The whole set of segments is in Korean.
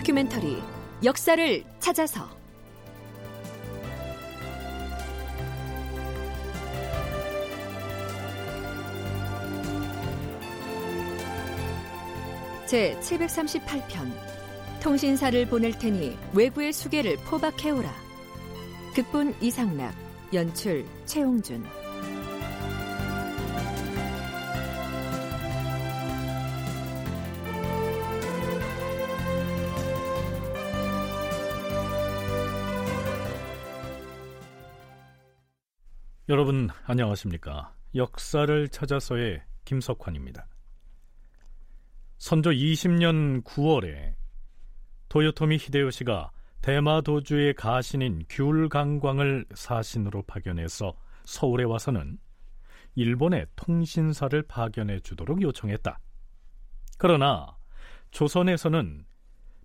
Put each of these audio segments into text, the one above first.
다큐멘터리 역사를 찾아서. 제 738편. 통신사를 보낼 테니 외부의 수계를 포박해오라. 극본 이상락 연출 최홍준 여러분 안녕하십니까? 역사를 찾아서의 김석환입니다. 선조 20년 9월에 도요토미 히데요시가 대마 도주의 가신인 귤강광을 사신으로 파견해서 서울에 와서는 일본의 통신사를 파견해 주도록 요청했다. 그러나 조선에서는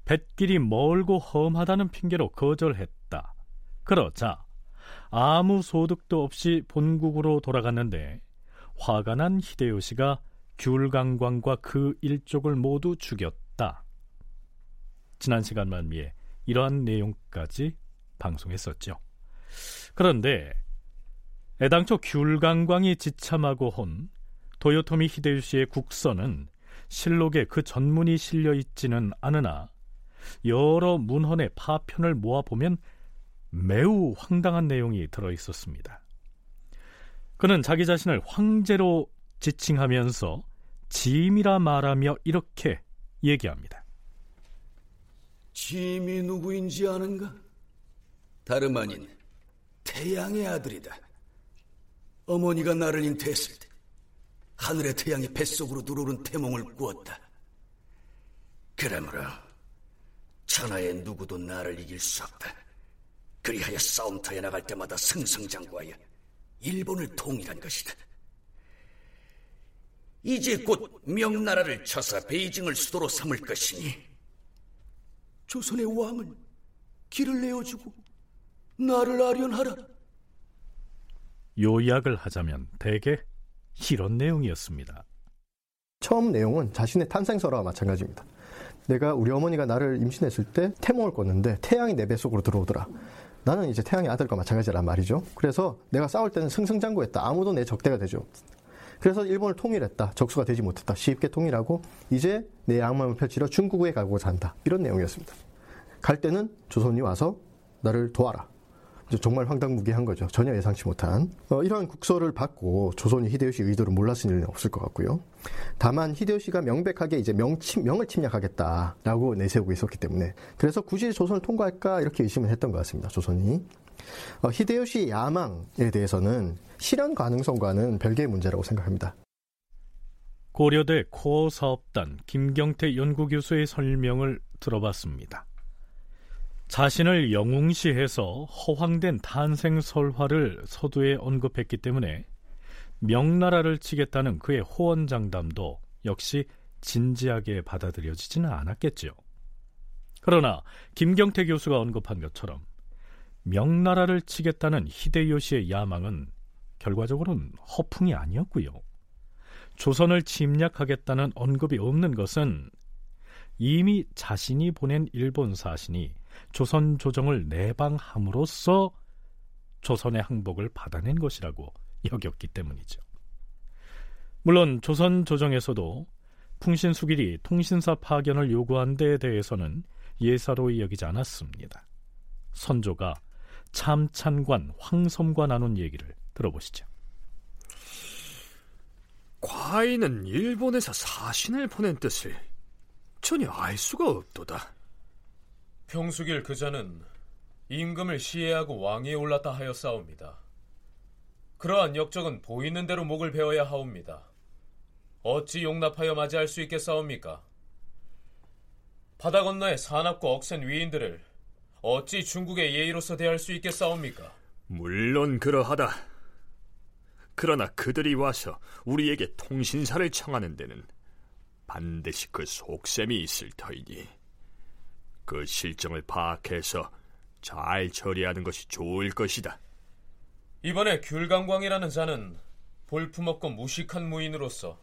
뱃길이 멀고 험하다는 핑계로 거절했다. 그러자 아무 소득도 없이 본국으로 돌아갔는데 화가 난 히데요시가 귤강광과 그 일족을 모두 죽였다. 지난 시간 만미에 이러한 내용까지 방송했었죠. 그런데 애당초 귤강광이 지참하고 온 도요토미 히데요시의 국서는 실록에 그 전문이 실려 있지는 않으나 여러 문헌의 파편을 모아보면 매우 황당한 내용이 들어 있었습니다. 그는 자기 자신을 황제로 지칭하면서 짐이라 말하며 이렇게 얘기합니다. 짐이 누구인지 아는가? 다름 아닌 태양의 아들이다. 어머니가 나를 잉태했을 때 하늘의 태양이 뱃속으로 들어오는 태몽을 꾸었다. 그러므로 천하의 누구도 나를 이길 수 없다. 그리하여 싸움터에 나갈 때마다 승승장구하여 일본을 통일한 것이다. 이제 곧 명나라를 쳐서 베이징을 수도로 삼을 것이니 조선의 왕은 길을 내어주고 나를 아련하라. 요약을 하자면 대개 이런 내용이었습니다. 처음 내용은 자신의 탄생설화와 마찬가지입니다. 내가 우리 어머니가 나를 임신했을 때 태몽을 꿨는데 태양이 내 뱃속으로 들어오더라. 나는 이제 태양의 아들과 마찬가지란 말이죠. 그래서 내가 싸울 때는 승승장구했다. 아무도 내 적대가 되죠. 그래서 일본을 통일했다. 적수가 되지 못했다. 쉽게 통일하고 이제 내 양망을 펼치러 중국에 가고자 한다. 이런 내용이었습니다. 갈 때는 조선이 와서 나를 도와라. 정말 황당무계한 거죠. 전혀 예상치 못한 어, 이러한 국서를 받고 조선이 히데요시 의도를 몰랐을 일은 없을 것 같고요. 다만 히데요시가 명백하게 이제 명침, 명을 침략하겠다라고 내세우고 있었기 때문에 그래서 굳이 조선을 통과할까 이렇게 의심을 했던 것 같습니다. 조선이 어, 히데요시 야망에 대해서는 실현 가능성과는 별개의 문제라고 생각합니다. 고려대 코어 사업단 김경태 연구교수의 설명을 들어봤습니다. 자신을 영웅시해서 허황된 탄생 설화를 서두에 언급했기 때문에 명나라를 치겠다는 그의 호언장담도 역시 진지하게 받아들여지지는 않았겠죠. 그러나 김경태 교수가 언급한 것처럼 명나라를 치겠다는 히데요시의 야망은 결과적으로는 허풍이 아니었고요. 조선을 침략하겠다는 언급이 없는 것은 이미 자신이 보낸 일본 사신이 조선 조정을 내방함으로써 조선의 항복을 받아낸 것이라고 여겼기 때문이죠. 물론 조선 조정에서도 풍신수길이 통신사 파견을 요구한 데에 대해서는 예사로이 여기지 않았습니다. 선조가 참찬관 황섬과 나눈 얘기를 들어보시죠. 과인은 일본에서 사신을 보낸 뜻을 전혀 알 수가 없도다. 평수길 그자는 임금을 시해하고 왕위에 올랐다 하였사옵니다. 그러한 역적은 보이는 대로 목을 베어야 하옵니다. 어찌 용납하여 맞이할 수 있겠사옵니까? 바다 건너의 사납고 억센 위인들을 어찌 중국의 예의로서 대할 수 있겠사옵니까? 물론 그러하다. 그러나 그들이 와서 우리에게 통신사를 청하는 데는 반드시 그 속셈이 있을 터이니 그 실정을 파악해서 잘 처리하는 것이 좋을 것이다. 이번에 귤강광이라는 자는 볼품없고 무식한 무인으로서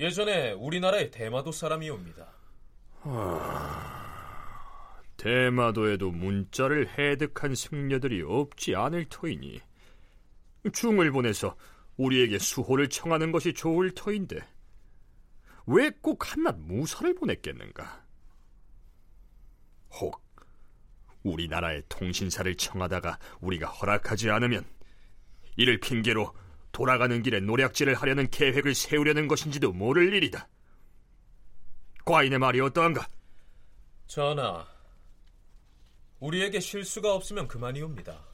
예전에 우리나라의 대마도 사람이옵니다. 아, 대마도에도 문자를 해득한 승려들이 없지 않을 터이니 중을 보내서 우리에게 수호를 청하는 것이 좋을 터인데 왜 꼭 한낱 무사를 보냈겠는가? 혹 우리나라의 통신사를 청하다가 우리가 허락하지 않으면 이를 핑계로 돌아가는 길에 노략질을 하려는 계획을 세우려는 것인지도 모를 일이다. 과인의 말이 어떠한가? 전하, 우리에게 실수가 없으면 그만이옵니다.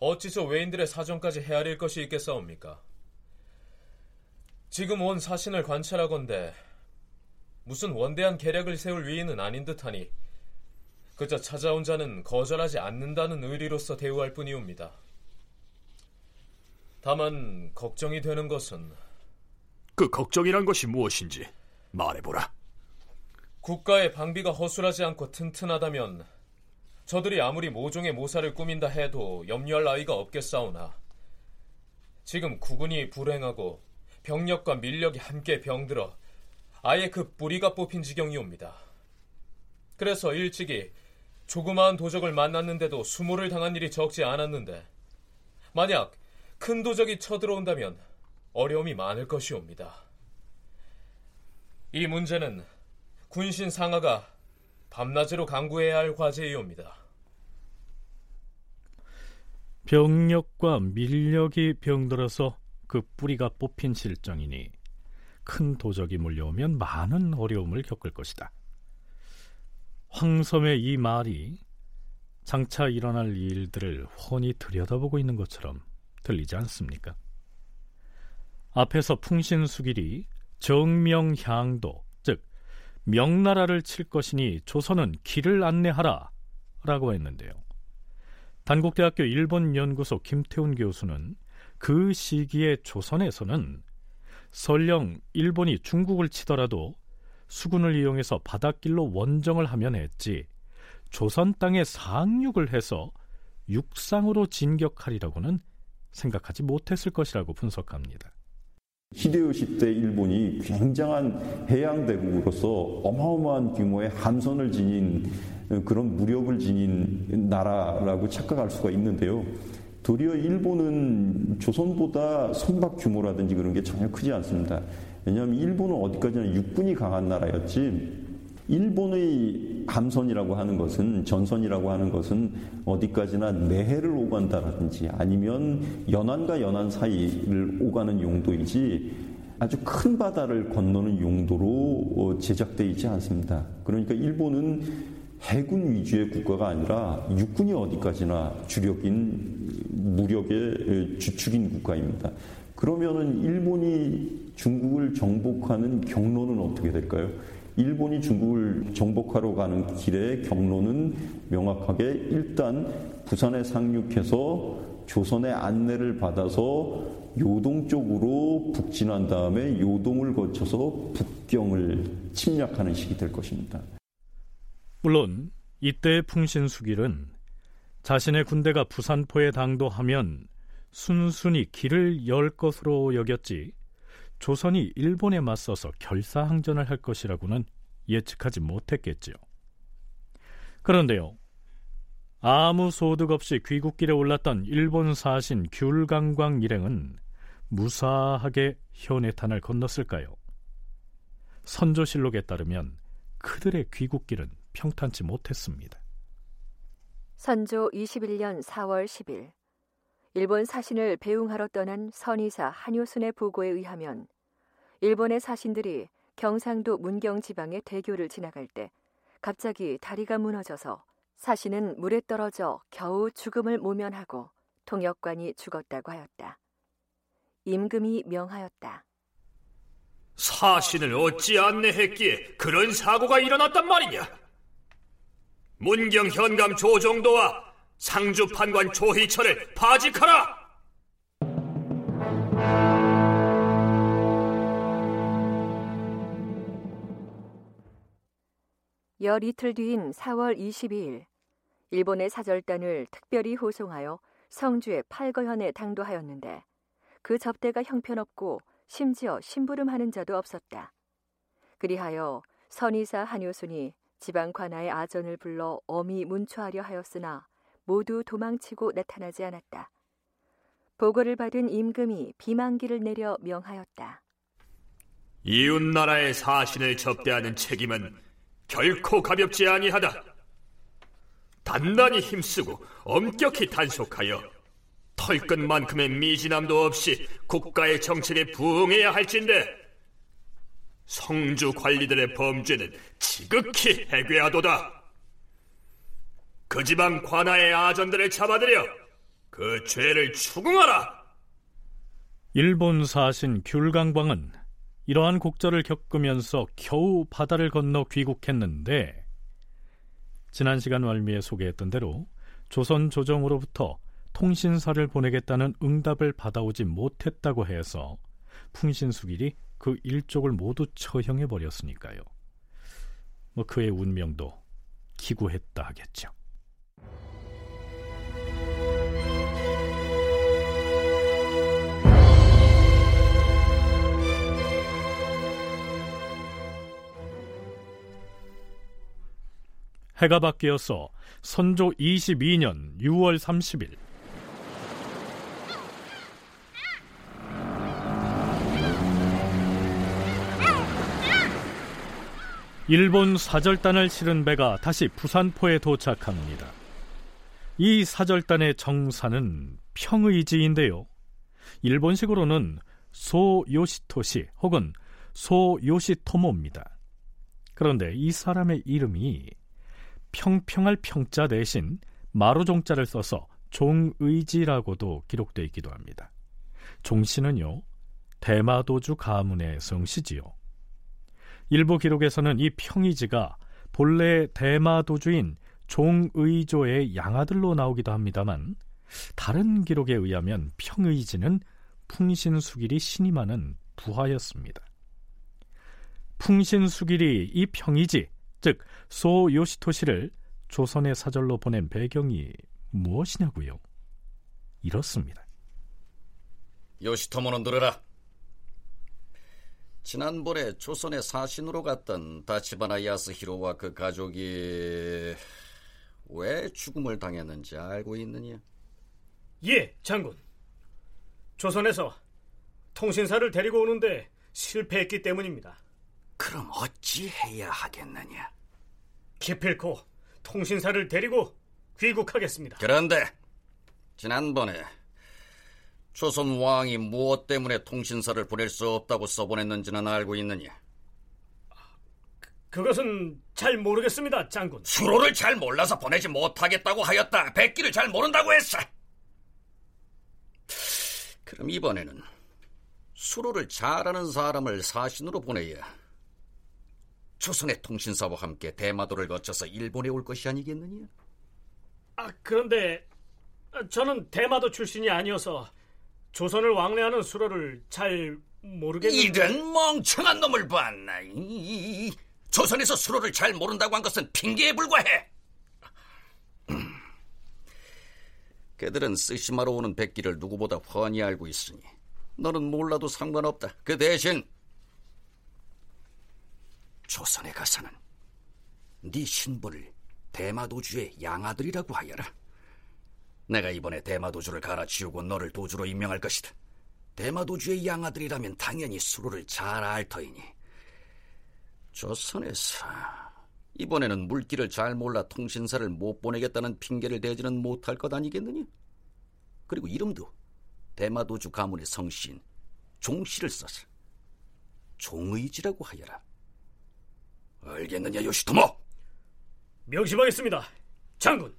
어찌서 외인들의 사정까지 헤아릴 것이 있겠사옵니까? 지금 온 사신을 관찰하건대 무슨 원대한 계략을 세울 위인은 아닌 듯하니 그저 찾아온 자는 거절하지 않는다는 의리로서 대우할 뿐이옵니다. 다만 걱정이 되는 것은 그 걱정이란 것이 무엇인지 말해보라. 국가의 방비가 허술하지 않고 튼튼하다면 저들이 아무리 모종의 모사를 꾸민다 해도 염려할 나위가 없겠사오나 지금 국군이 불행하고 병력과 밀력이 함께 병들어 아예 그 뿌리가 뽑힌 지경이옵니다. 그래서 일찍이 조그마한 도적을 만났는데도 수모를 당한 일이 적지 않았는데 만약 큰 도적이 쳐들어온다면 어려움이 많을 것이옵니다. 이 문제는 군신 상하가 밤낮으로 강구해야 할 과제이옵니다. 병력과 밀력이 병들어서 그 뿌리가 뽑힌 실정이니 큰 도적이 몰려오면 많은 어려움을 겪을 것이다. 황섬의 이 말이 장차 일어날 일들을 훤히 들여다보고 있는 것처럼 들리지 않습니까? 앞에서 풍신수길이 정명향도 즉 명나라를 칠 것이니 조선은 길을 안내하라 라고 했는데요. 단국대학교 일본연구소 김태훈 교수는 그 시기에 조선에서는 설령 일본이 중국을 치더라도 수군을 이용해서 바닷길로 원정을 하면 했지 조선 땅에 상륙을 해서 육상으로 진격하리라고는 생각하지 못했을 것이라고 분석합니다. 히데요시 때 일본이 굉장한 해양 대국으로서 어마어마한 규모의 함선을 지닌 그런 무력을 지닌 나라라고 착각할 수가 있는데요. 도리어 일본은 조선보다 선박 규모라든지 그런 게 전혀 크지 않습니다. 왜냐하면 일본은 어디까지나 육군이 강한 나라였지 일본의 함선이라고 하는 것은 전선이라고 하는 것은 어디까지나 내해를 오간다라든지 아니면 연안과 연안 사이를 오가는 용도이지 아주 큰 바다를 건너는 용도로 어, 제작되어 있지 않습니다. 그러니까 일본은 해군 위주의 국가가 아니라 육군이 어디까지나 주력인 무력의 주축인 국가입니다. 그러면은 일본이 중국을 정복하는 경로는 어떻게 될까요? 일본이 중국을 정복하러 가는 길의 경로는 명확하게 일단 부산에 상륙해서 조선의 안내를 받아서 요동 쪽으로 북진한 다음에 요동을 거쳐서 북경을 침략하는 식이 될 것입니다. 물론 이때의 풍신수길은 자신의 군대가 부산포에 당도하면 순순히 길을 열 것으로 여겼지 조선이 일본에 맞서서 결사항전을 할 것이라고는 예측하지 못했겠지요. 그런데요, 아무 소득 없이 귀국길에 올랐던 일본 사신 귤강광 일행은 무사하게 현해탄을 건넜을까요? 선조실록에 따르면 그들의 귀국길은 평탄치 못했습니다. 선조 21년 4월 10일 일본 사신을 배웅하러 떠난 선의사 한효순의 보고에 의하면 일본의 사신들이 경상도 문경 지방의 대교를 지나갈 때 갑자기 다리가 무너져서 사신은 물에 떨어져 겨우 죽음을 모면하고 통역관이 죽었다고 하였다. 임금이 명하였다. 사신을 어찌 안내했기에 그런 사고가 일어났단 말이냐? 문경 현감 조정도와 상주 판관 조희철을 파직하라! 열 이틀 뒤인 4월 22일 일본의 사절단을 특별히 호송하여 성주의 팔거현에 당도하였는데 그 접대가 형편없고 심지어 심부름하는 자도 없었다. 그리하여 선의사 한효순이 지방 관아의 아전을 불러 엄히 문초하려 하였으나 모두 도망치고 나타나지 않았다. 보고를 받은 임금이 비만기를 내려 명하였다. 이웃 나라의 사신을 접대하는 책임은 결코 가볍지 아니하다. 단단히 힘쓰고 엄격히 단속하여 털끝만큼의 미진함도 없이 국가의 정책에 부응해야 할진데 성주 관리들의 범죄는 지극히 해괴하도다. 그 지방 관아의 아전들을 잡아들여 그 죄를 추궁하라. 일본 사신 귤강광은 이러한 곡절을 겪으면서 겨우 바다를 건너 귀국했는데 지난 시간 말미에 소개했던 대로 조선 조정으로부터 통신사를 보내겠다는 응답을 받아오지 못했다고 해서 풍신수길이 그 일족을 모두 처형해 버렸으니까요. 뭐 그의 운명도 기구했다 하겠죠. 해가 바뀌어서 선조 22년 6월 30일 일본 사절단을 실은 배가 다시 부산포에 도착합니다. 이 사절단의 정사는 평의지인데요. 일본식으로는 소요시토시 혹은 소요시토모입니다. 그런데 이 사람의 이름이 평평할 평자 대신 마루종자를 써서 종의지라고도 기록되어 있기도 합니다. 종씨는요, 대마도주 가문의 성씨지요. 일부 기록에서는 이 평의지가 본래 대마도주인 종의조의 양아들로 나오기도 합니다만 다른 기록에 의하면 평의지는 풍신수길이 신임하는 부하였습니다. 풍신수길이 이 평의지 즉 소 요시토시를 조선의 사절로 보낸 배경이 무엇이냐고요? 이렇습니다. 요시토모는 들으라. 지난번에 조선의 사신으로 갔던 다치바나 야스히로와 그 가족이 왜 죽음을 당했는지 알고 있느냐? 예, 장군. 조선에서 통신사를 데리고 오는데 실패했기 때문입니다. 그럼 어찌 해야 하겠느냐? 기필코 통신사를 데리고 귀국하겠습니다. 그런데 지난번에 조선 왕이 무엇 때문에 통신사를 보낼 수 없다고 써보냈는지는 알고 있느냐? 그, 그것은 잘 모르겠습니다, 장군. 수로를 잘 몰라서 보내지 못하겠다고 하였다. 백기를 잘 모른다고 했어. 그럼 이번에는 수로를 잘하는 사람을 사신으로 보내야 조선의 통신사와 함께 대마도를 거쳐서 일본에 올 것이 아니겠느냐? 아, 그런데 저는 대마도 출신이 아니어서 조선을 왕래하는 수로를 잘 모르겠는데 이런 멍청한 놈을 봤나? 조선에서 수로를 잘 모른다고 한 것은 핑계에 불과해. 그들은 쓰시마로 오는 백기를 누구보다 훤히 알고 있으니 너는 몰라도 상관없다. 그 대신 조선에 가서는 네 신분을 대마도주의 양아들이라고 하여라. 내가 이번에 대마도주를 갈아치우고 너를 도주로 임명할 것이다. 대마도주의 양아들이라면 당연히 수로를 잘 알 터이니 조선에서 이번에는 물길을 잘 몰라 통신사를 못 보내겠다는 핑계를 대지는 못할 것 아니겠느냐? 그리고 이름도 대마도주 가문의 성씨인 종씨를 써서 종의지라고 하여라. 알겠느냐, 요시토모? 명심하겠습니다, 장군.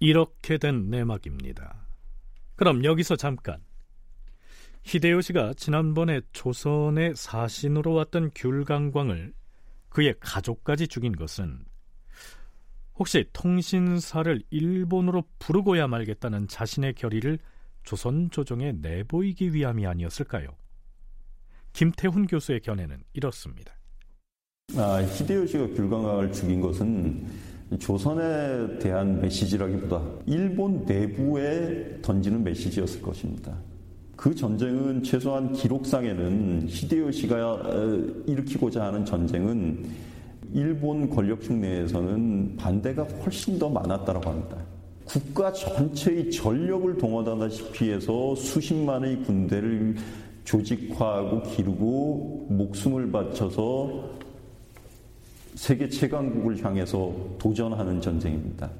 이렇게 된 내막입니다. 그럼 여기서 잠깐. 히데요시가 지난번에 조선의 사신으로 왔던 귤강광을 그의 가족까지 죽인 것은 혹시 통신사를 일본으로 부르고야 말겠다는 자신의 결의를 조선 조정에 내보이기 위함이 아니었을까요? 김태훈 교수의 견해는 이렇습니다. 아, 히데요시가 귤강강을 죽인 것은 조선에 대한 메시지라기보다 일본 내부에 던지는 메시지였을 것입니다. 그 전쟁은 최소한 기록상에는 히데요시가 어, 일으키고자 하는 전쟁은 일본 권력층 내에서는 반대가 훨씬 더 많았다고 합니다. 국가 전체의 전력을 동원하다시피 해서 수십만의 군대를 조직화하고 기르고 목숨을 바쳐서 세계 최강국을 향해서 도전하는 전쟁입니다.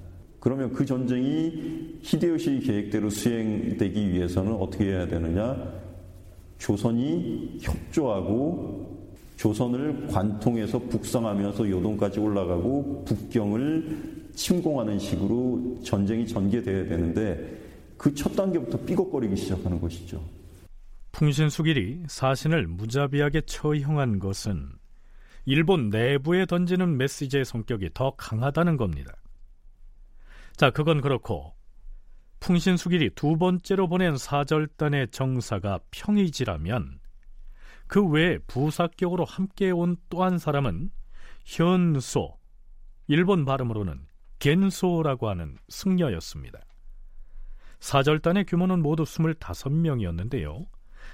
그러면 그 전쟁이 히데요시 계획대로 수행되기 위해서는 어떻게 해야 되느냐? 조선이 협조하고 조선을 관통해서 북상하면서 요동까지 올라가고 북경을 침공하는 식으로 전쟁이 전개돼야 되는데 그 첫 단계부터 삐걱거리기 시작하는 것이죠. 풍신수길이 사신을 무자비하게 처형한 것은 일본 내부에 던지는 메시지의 성격이 더 강하다는 겁니다. 자, 그건 그렇고 풍신수길이 두 번째로 보낸 사절단의 정사가 평의지라면 그 외에 부사격으로 함께 온 또 한 사람은 현소, 일본 발음으로는 겐소라고 하는 승려였습니다. 사절단의 규모는 모두 25명이었는데요.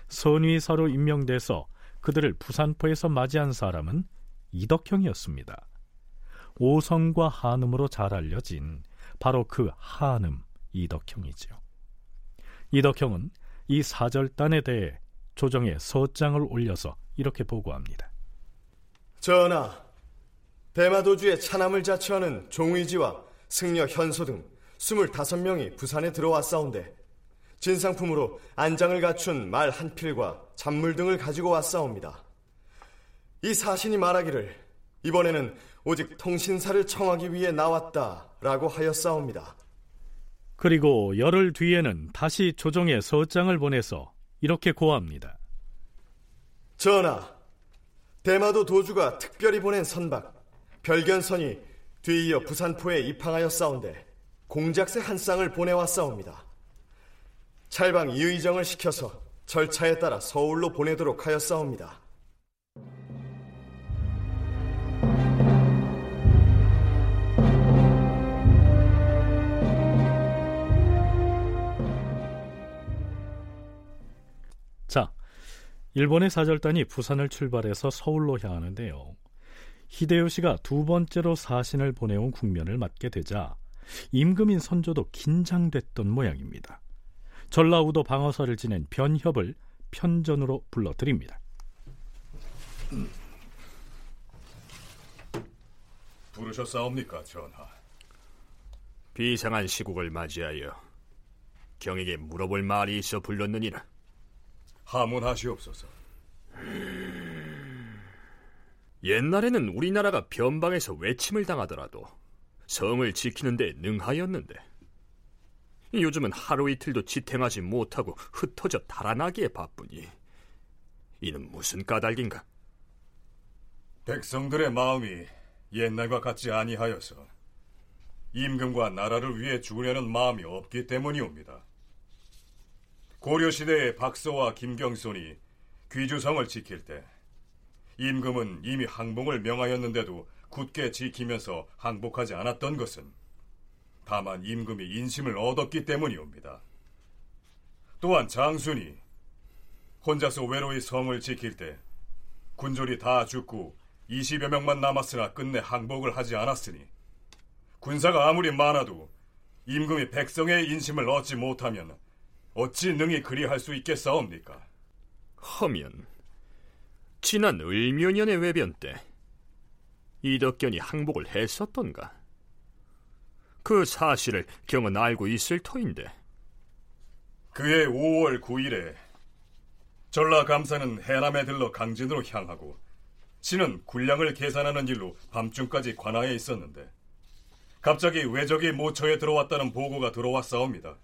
선위사로 임명돼서 그들을 부산포에서 맞이한 사람은 이덕형이었습니다. 오성과 한음으로 잘 알려진 바로 그 한음 이덕형이죠. 이덕형은 이 사절단에 대해 조정에 서장을 올려서 이렇게 보고합니다. 전하, 대마도주의 차남을 자처하는 종의지와 승려 현소 등 25명이 부산에 들어왔사온데 진상품으로 안장을 갖춘 말 한 필과 잔물 등을 가지고 왔사옵니다. 이 사신이 말하기를 이번에는 오직 통신사를 청하기 위해 나왔다라고 하였사옵니다. 그리고 열흘 뒤에는 다시 조정에 서장을 보내서 이렇게 고합니다. 전하, 대마도 도주가 특별히 보낸 선박 별견선이 뒤이어 부산포에 입항하였사온데 공작새 한 쌍을 보내왔사옵니다. 찰방 이의정을 시켜서 절차에 따라 서울로 보내도록 하였사옵니다. 일본의 사절단이 부산을 출발해서 서울로 향하는데요. 히데요시가 두 번째로 사신을 보내온 국면을 맞게 되자 임금인 선조도 긴장됐던 모양입니다. 전라우도 방어사를 지낸 변협을 편전으로 불러드립니다. 부르셨사옵니까, 전하? 비상한 시국을 맞이하여 경에게 물어볼 말이 있어 불렀느니라. 하문하시옵소서. 옛날에는 우리나라가 변방에서 외침을 당하더라도 성을 지키는데 능하였는데 요즘은 하루 이틀도 지탱하지 못하고 흩어져 달아나기에 바쁘니 이는 무슨 까닭인가? 백성들의 마음이 옛날과 같지 아니하여서 임금과 나라를 위해 죽으려는 마음이 없기 때문이옵니다. 고려시대의 박서와 김경손이 귀주성을 지킬 때 임금은 이미 항복을 명하였는데도 굳게 지키면서 항복하지 않았던 것은 다만 임금이 인심을 얻었기 때문이옵니다. 또한 장순이 혼자서 외로이 성을 지킬 때 군졸이 다 죽고 20여 명만 남았으나 끝내 항복을 하지 않았으니 군사가 아무리 많아도 임금이 백성의 인심을 얻지 못하면 어찌 능히 그리할 수 있겠사옵니까? 허면 지난 을묘년의 외변 때 이덕견이 항복을 했었던가? 그 사실을 경은 알고 있을 터인데 그해 5월 9일에 전라감사는 해남에 들러 강진으로 향하고 신은 군량을 계산하는 일로 밤중까지 관하에 있었는데 갑자기 외적이 모처에 들어왔다는 보고가 들어왔사옵니다.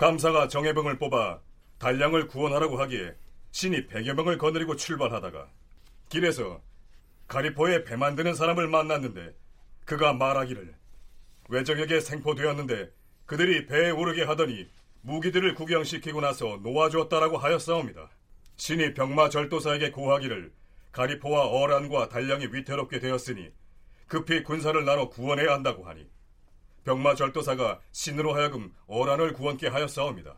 감사가 정예병을 뽑아 달량을 구원하라고 하기에 신이 백여 명을 거느리고 출발하다가 길에서 가리포에 배 만드는 사람을 만났는데 그가 말하기를 외적에게 생포되었는데 그들이 배에 오르게 하더니 무기들을 구경시키고 나서 놓아주었다라고 하였사옵니다. 신이 병마 절도사에게 고하기를 가리포와 어란과 달량이 위태롭게 되었으니 급히 군사를 나눠 구원해야 한다고 하니 병마 절도사가 신으로 하여금 어란을 구원케 하였사옵니다.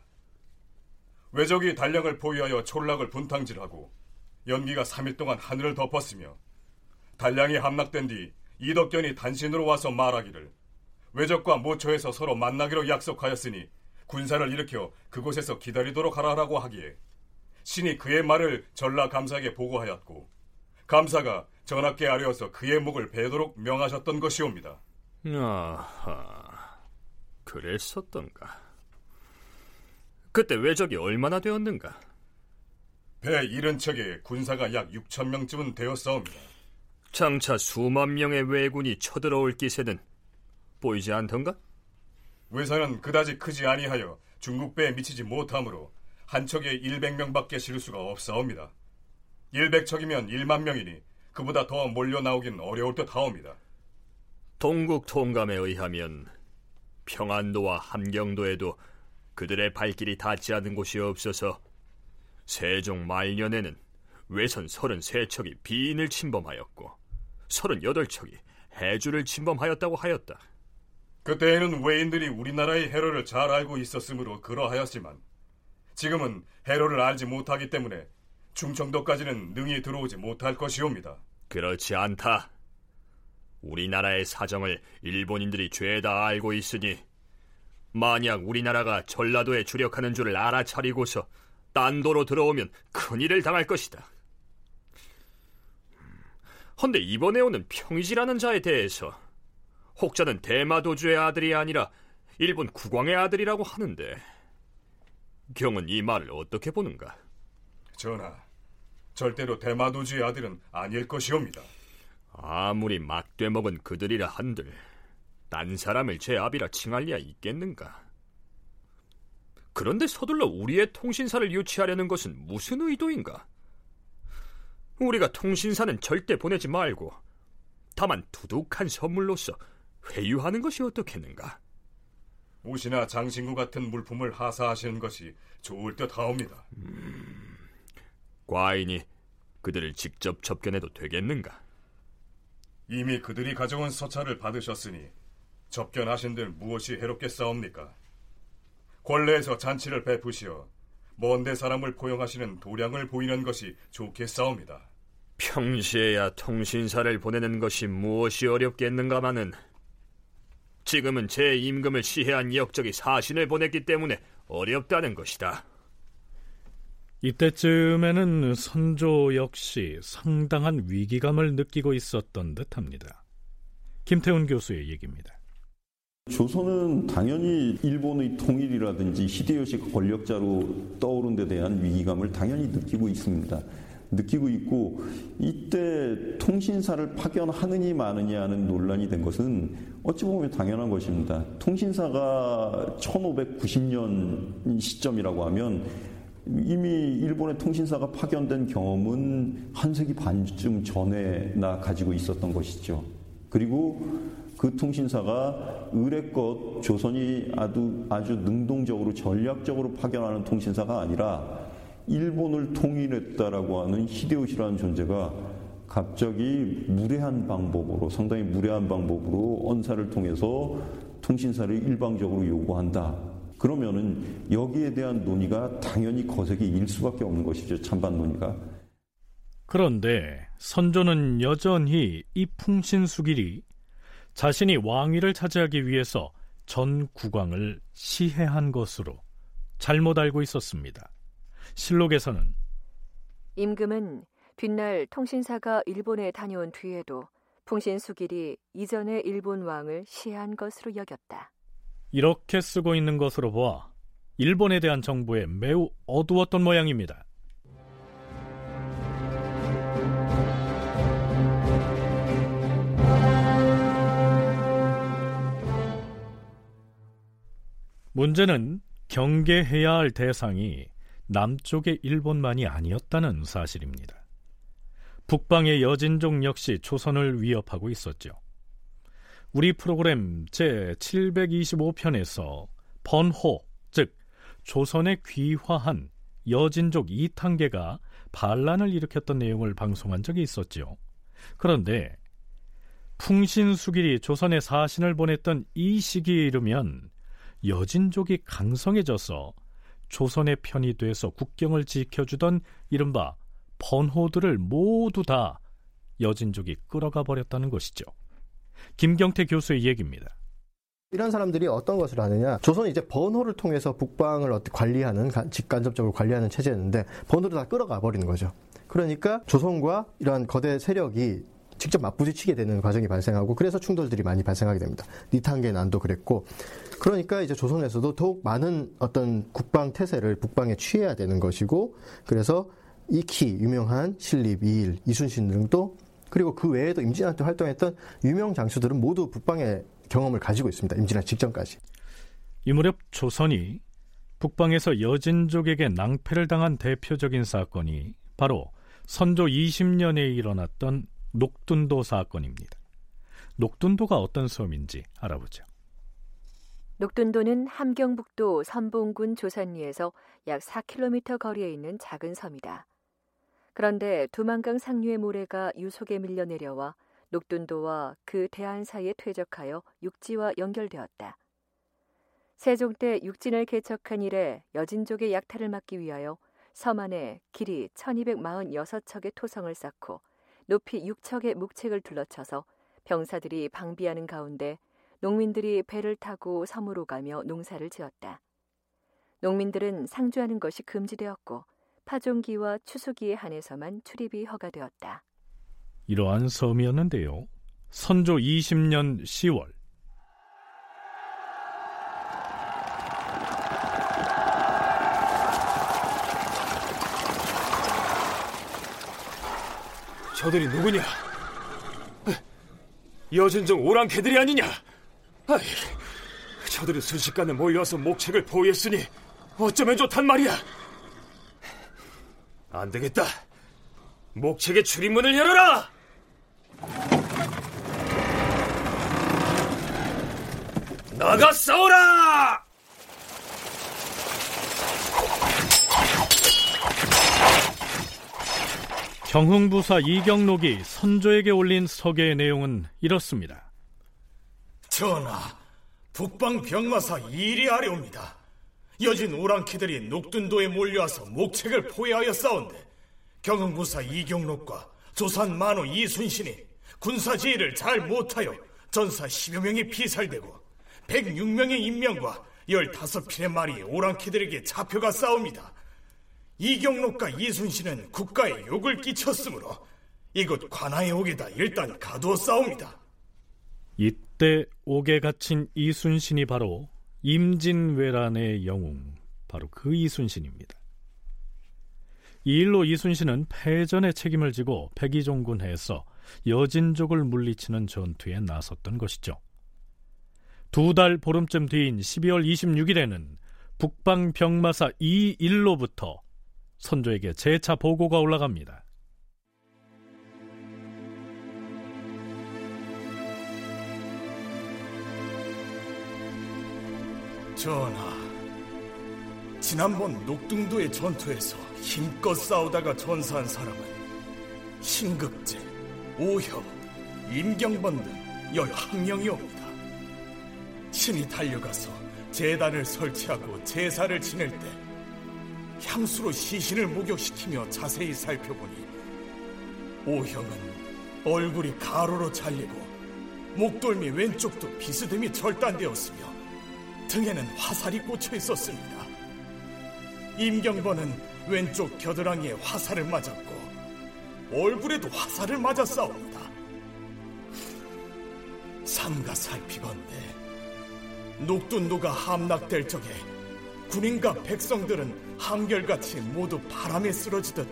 외적이 달량을 포위하여 촌락을 분탕질하고 연기가 3일 동안 하늘을 덮었으며 단량이 함락된 뒤 이덕견이 단신으로 와서 말하기를 외적과 모처에서 서로 만나기로 약속하였으니 군사를 일으켜 그곳에서 기다리도록 하라라고 하기에 신이 그의 말을 전라 감사에게 보고하였고 감사가 전하께 아뢰어서 그의 목을 베도록 명하셨던 것이옵니다. 아하, 그랬었던가. 그때 외적이 얼마나 되었는가? 배 이른 척에 군사가 약 6천 명쯤은 되었사옵니다. 장차 수만 명의 왜군이 쳐들어올 기세는 보이지 않던가? 외사는 그다지 크지 아니하여 중국 배에 미치지 못하므로 한 척에 100명밖에 실을 수가 없사옵니다. 100척이면 1만 명이니 그보다 더 몰려 나오긴 어려울 듯 하옵니다. 동국 통감에 의하면 평안도와 함경도에도 그들의 발길이 닿지 않은 곳이 없어서 세종 말년에는 외선 33척이 비인을 침범하였고 38척이 해주를 침범하였다고 하였다. 그때에는 외인들이 우리나라의 해로를 잘 알고 있었으므로 그러하였지만 지금은 해로를 알지 못하기 때문에 충청도까지는 능히 들어오지 못할 것이옵니다. 그렇지 않다. 우리나라의 사정을 일본인들이 죄다 알고 있으니 만약 우리나라가 전라도에 주력하는 줄을 알아차리고서 딴 도로 들어오면 큰일을 당할 것이다. 헌데 이번에 오는 평이지라는 자에 대해서 혹자는 대마도주의 아들이 아니라 일본 국왕의 아들이라고 하는데 경은 이 말을 어떻게 보는가? 전하, 절대로 대마도주의 아들은 아닐 것이옵니다. 아무리 막돼 먹은 그들이라 한들 딴 사람을 제 아비라 칭할 리야 있겠는가? 그런데 서둘러 우리의 통신사를 유치하려는 것은 무슨 의도인가? 우리가 통신사는 절대 보내지 말고 다만 두둑한 선물로서 회유하는 것이 어떻겠는가? 옷이나 장신구 같은 물품을 하사하시는 것이 좋을 듯 하옵니다. 음, 과인이 그들을 직접 접견해도 되겠는가? 이미 그들이 가져온 서찰을 받으셨으니 접견하신들 무엇이 해롭겠사옵니까? 권례에서 잔치를 베푸시어 먼데 사람을 포용하시는 도량을 보이는 것이 좋겠사옵니다. 평시에야 통신사를 보내는 것이 무엇이 어렵겠는가마는 지금은 제 임금을 시해한 역적이 사신을 보냈기 때문에 어렵다는 것이다. 이때쯤에는 선조 역시 상당한 위기감을 느끼고 있었던 듯합니다. 김태훈 교수의 얘기입니다. 조선은 당연히 일본의 통일이라든지 히데요시가 권력자로 떠오른 데 대한 위기감을 당연히 느끼고 있습니다. 느끼고 있고 이때 통신사를 파견하느니 마느냐는 논란이 된 것은 어찌 보면 당연한 것입니다. 통신사가 1590년 시점이라고 하면 이미 일본의 통신사가 파견된 경험은 한 세기 반쯤 전에나 가지고 있었던 것이죠. 그리고 그 통신사가 의뢰껏 조선이 아주, 아주 능동적으로 전략적으로 파견하는 통신사가 아니라 일본을 통일했다라고 하는 히데요시라는 존재가 갑자기 무례한 방법으로 상당히 무례한 방법으로 언사를 통해서 통신사를 일방적으로 요구한다. 그러면은 여기에 대한 논의가 당연히 거세게 일 수밖에 없는 것이죠. 찬반 논의가. 그런데 선조는 여전히 이 풍신수길이 자신이 왕위를 차지하기 위해서 전 국왕을 시해한 것으로 잘못 알고 있었습니다. 실록에서는 임금은 뒷날 통신사가 일본에 다녀온 뒤에도 풍신수길이 이전의 일본 왕을 시해한 것으로 여겼다. 이렇게 쓰고 있는 것으로 보아 일본에 대한 정보에 매우 어두웠던 모양입니다. 문제는 경계해야 할 대상이 남쪽의 일본만이 아니었다는 사실입니다. 북방의 여진족 역시 조선을 위협하고 있었죠. 우리 프로그램 제 725편에서 번호, 즉 조선에 귀화한 여진족 이탄계가 반란을 일으켰던 내용을 방송한 적이 있었죠. 그런데 풍신수길이 조선에 사신을 보냈던 이 시기에 이르면 여진족이 강성해져서 조선의 편이 돼서 국경을 지켜주던 이른바 번호들을 모두 다 여진족이 끌어가 버렸다는 것이죠. 김경태 교수의 얘기입니다. 이런 사람들이 어떤 것을 하느냐. 조선이 이제 번호를 통해서 북방을 관리하는, 직간접적으로 관리하는 체제였는데, 번호를 다 끌어가 버리는 거죠. 그러니까 조선과 이러한 거대 세력이 직접 맞부딪히게 되는 과정이 발생하고 그래서 충돌들이 많이 발생하게 됩니다. 니탄계 난도 그랬고 그러니까 이제 조선에서도 더욱 많은 어떤 국방 태세를 북방에 취해야 되는 것이고 그래서 이키 유명한 신립 이일 이순신 등도 그리고 그 외에도 임진왜란 활동했던 유명 장수들은 모두 북방의 경험을 가지고 있습니다. 임진왜란 직전까지. 이 무렵 조선이 북방에서 여진족에게 낭패를 당한 대표적인 사건이 바로 선조 20년에 일어났던 녹둔도 사건입니다. 녹둔도가 어떤 섬인지 알아보죠. 녹둔도는 함경북도 선봉군 조산리에서 약 4km 거리에 있는 작은 섬이다. 그런데 두만강 상류의 모래가 유속에 밀려 내려와 녹둔도와 그 대안 사이에 퇴적하여 육지와 연결되었다. 세종 때 육진을 개척한 이래 여진족의 약탈을 막기 위하여 섬 안에 길이 1246척의 토성을 쌓고 높이 6척의 묵책을 둘러쳐서 병사들이 방비하는 가운데 농민들이 배를 타고 섬으로 가며 농사를 지었다. 농민들은 상주하는 것이 금지되었고 파종기와 추수기에 한해서만 출입이 허가되었다. 이러한 섬이었는데요. 선조 20년 10월 저들이 누구냐? 여진정 오랑캐들이 아니냐? 아이, 저들이 순식간에 몰려와서 목책을 포위했으니 어쩌면 좋단 말이야. 안 되겠다. 목책의 출입문을 열어라! 나가 싸워라! 경흥부사 이경록이 선조에게 올린 서계의 내용은 이렇습니다. 전하, 북방 병마사 이리 아래옵니다. 여진 오랑캐들이 녹둔도에 몰려와서 목책을 포위하여 싸운데 경흥부사 이경록과 조산 만호 이순신이 군사지휘를 잘 못하여 전사 10여 명이 피살되고 106명의 인명과 15필의 말이 오랑캐들에게 잡혀가 싸웁니다. 이경록과 이순신은 국가에 욕을 끼쳤으므로 이곳 관아에 옥에다 일단 가두어 싸웁니다. 이때 옥에 갇힌 이순신이 바로 임진왜란의 영웅, 바로 그 이순신입니다. 이 일로 이순신은 패전의 책임을 지고 백의종군해서 여진족을 물리치는 전투에 나섰던 것이죠. 두 달 보름쯤 뒤인 12월 26일에는 북방 병마사 이일로부터 선조에게 재차 보고가 올라갑니다. 전하, 지난번 녹등도의 전투에서 힘껏 싸우다가 전사한 사람은 신극제, 오협, 임경번 등 11명이옵니다. 신이 달려가서 재단을 설치하고 제사를 지낼 때 향수로 시신을 목욕시키며 자세히 살펴보니 오형은 얼굴이 가로로 잘리고 목돌미 왼쪽도 비스듬히 절단되었으며 등에는 화살이 꽂혀 있었습니다. 임경번은 왼쪽 겨드랑이에 화살을 맞았고 얼굴에도 화살을 맞아 싸웁니다. 삼가 살피건대 녹둔도가 함락될 적에 군인과 백성들은 한결같이 모두 바람에 쓰러지듯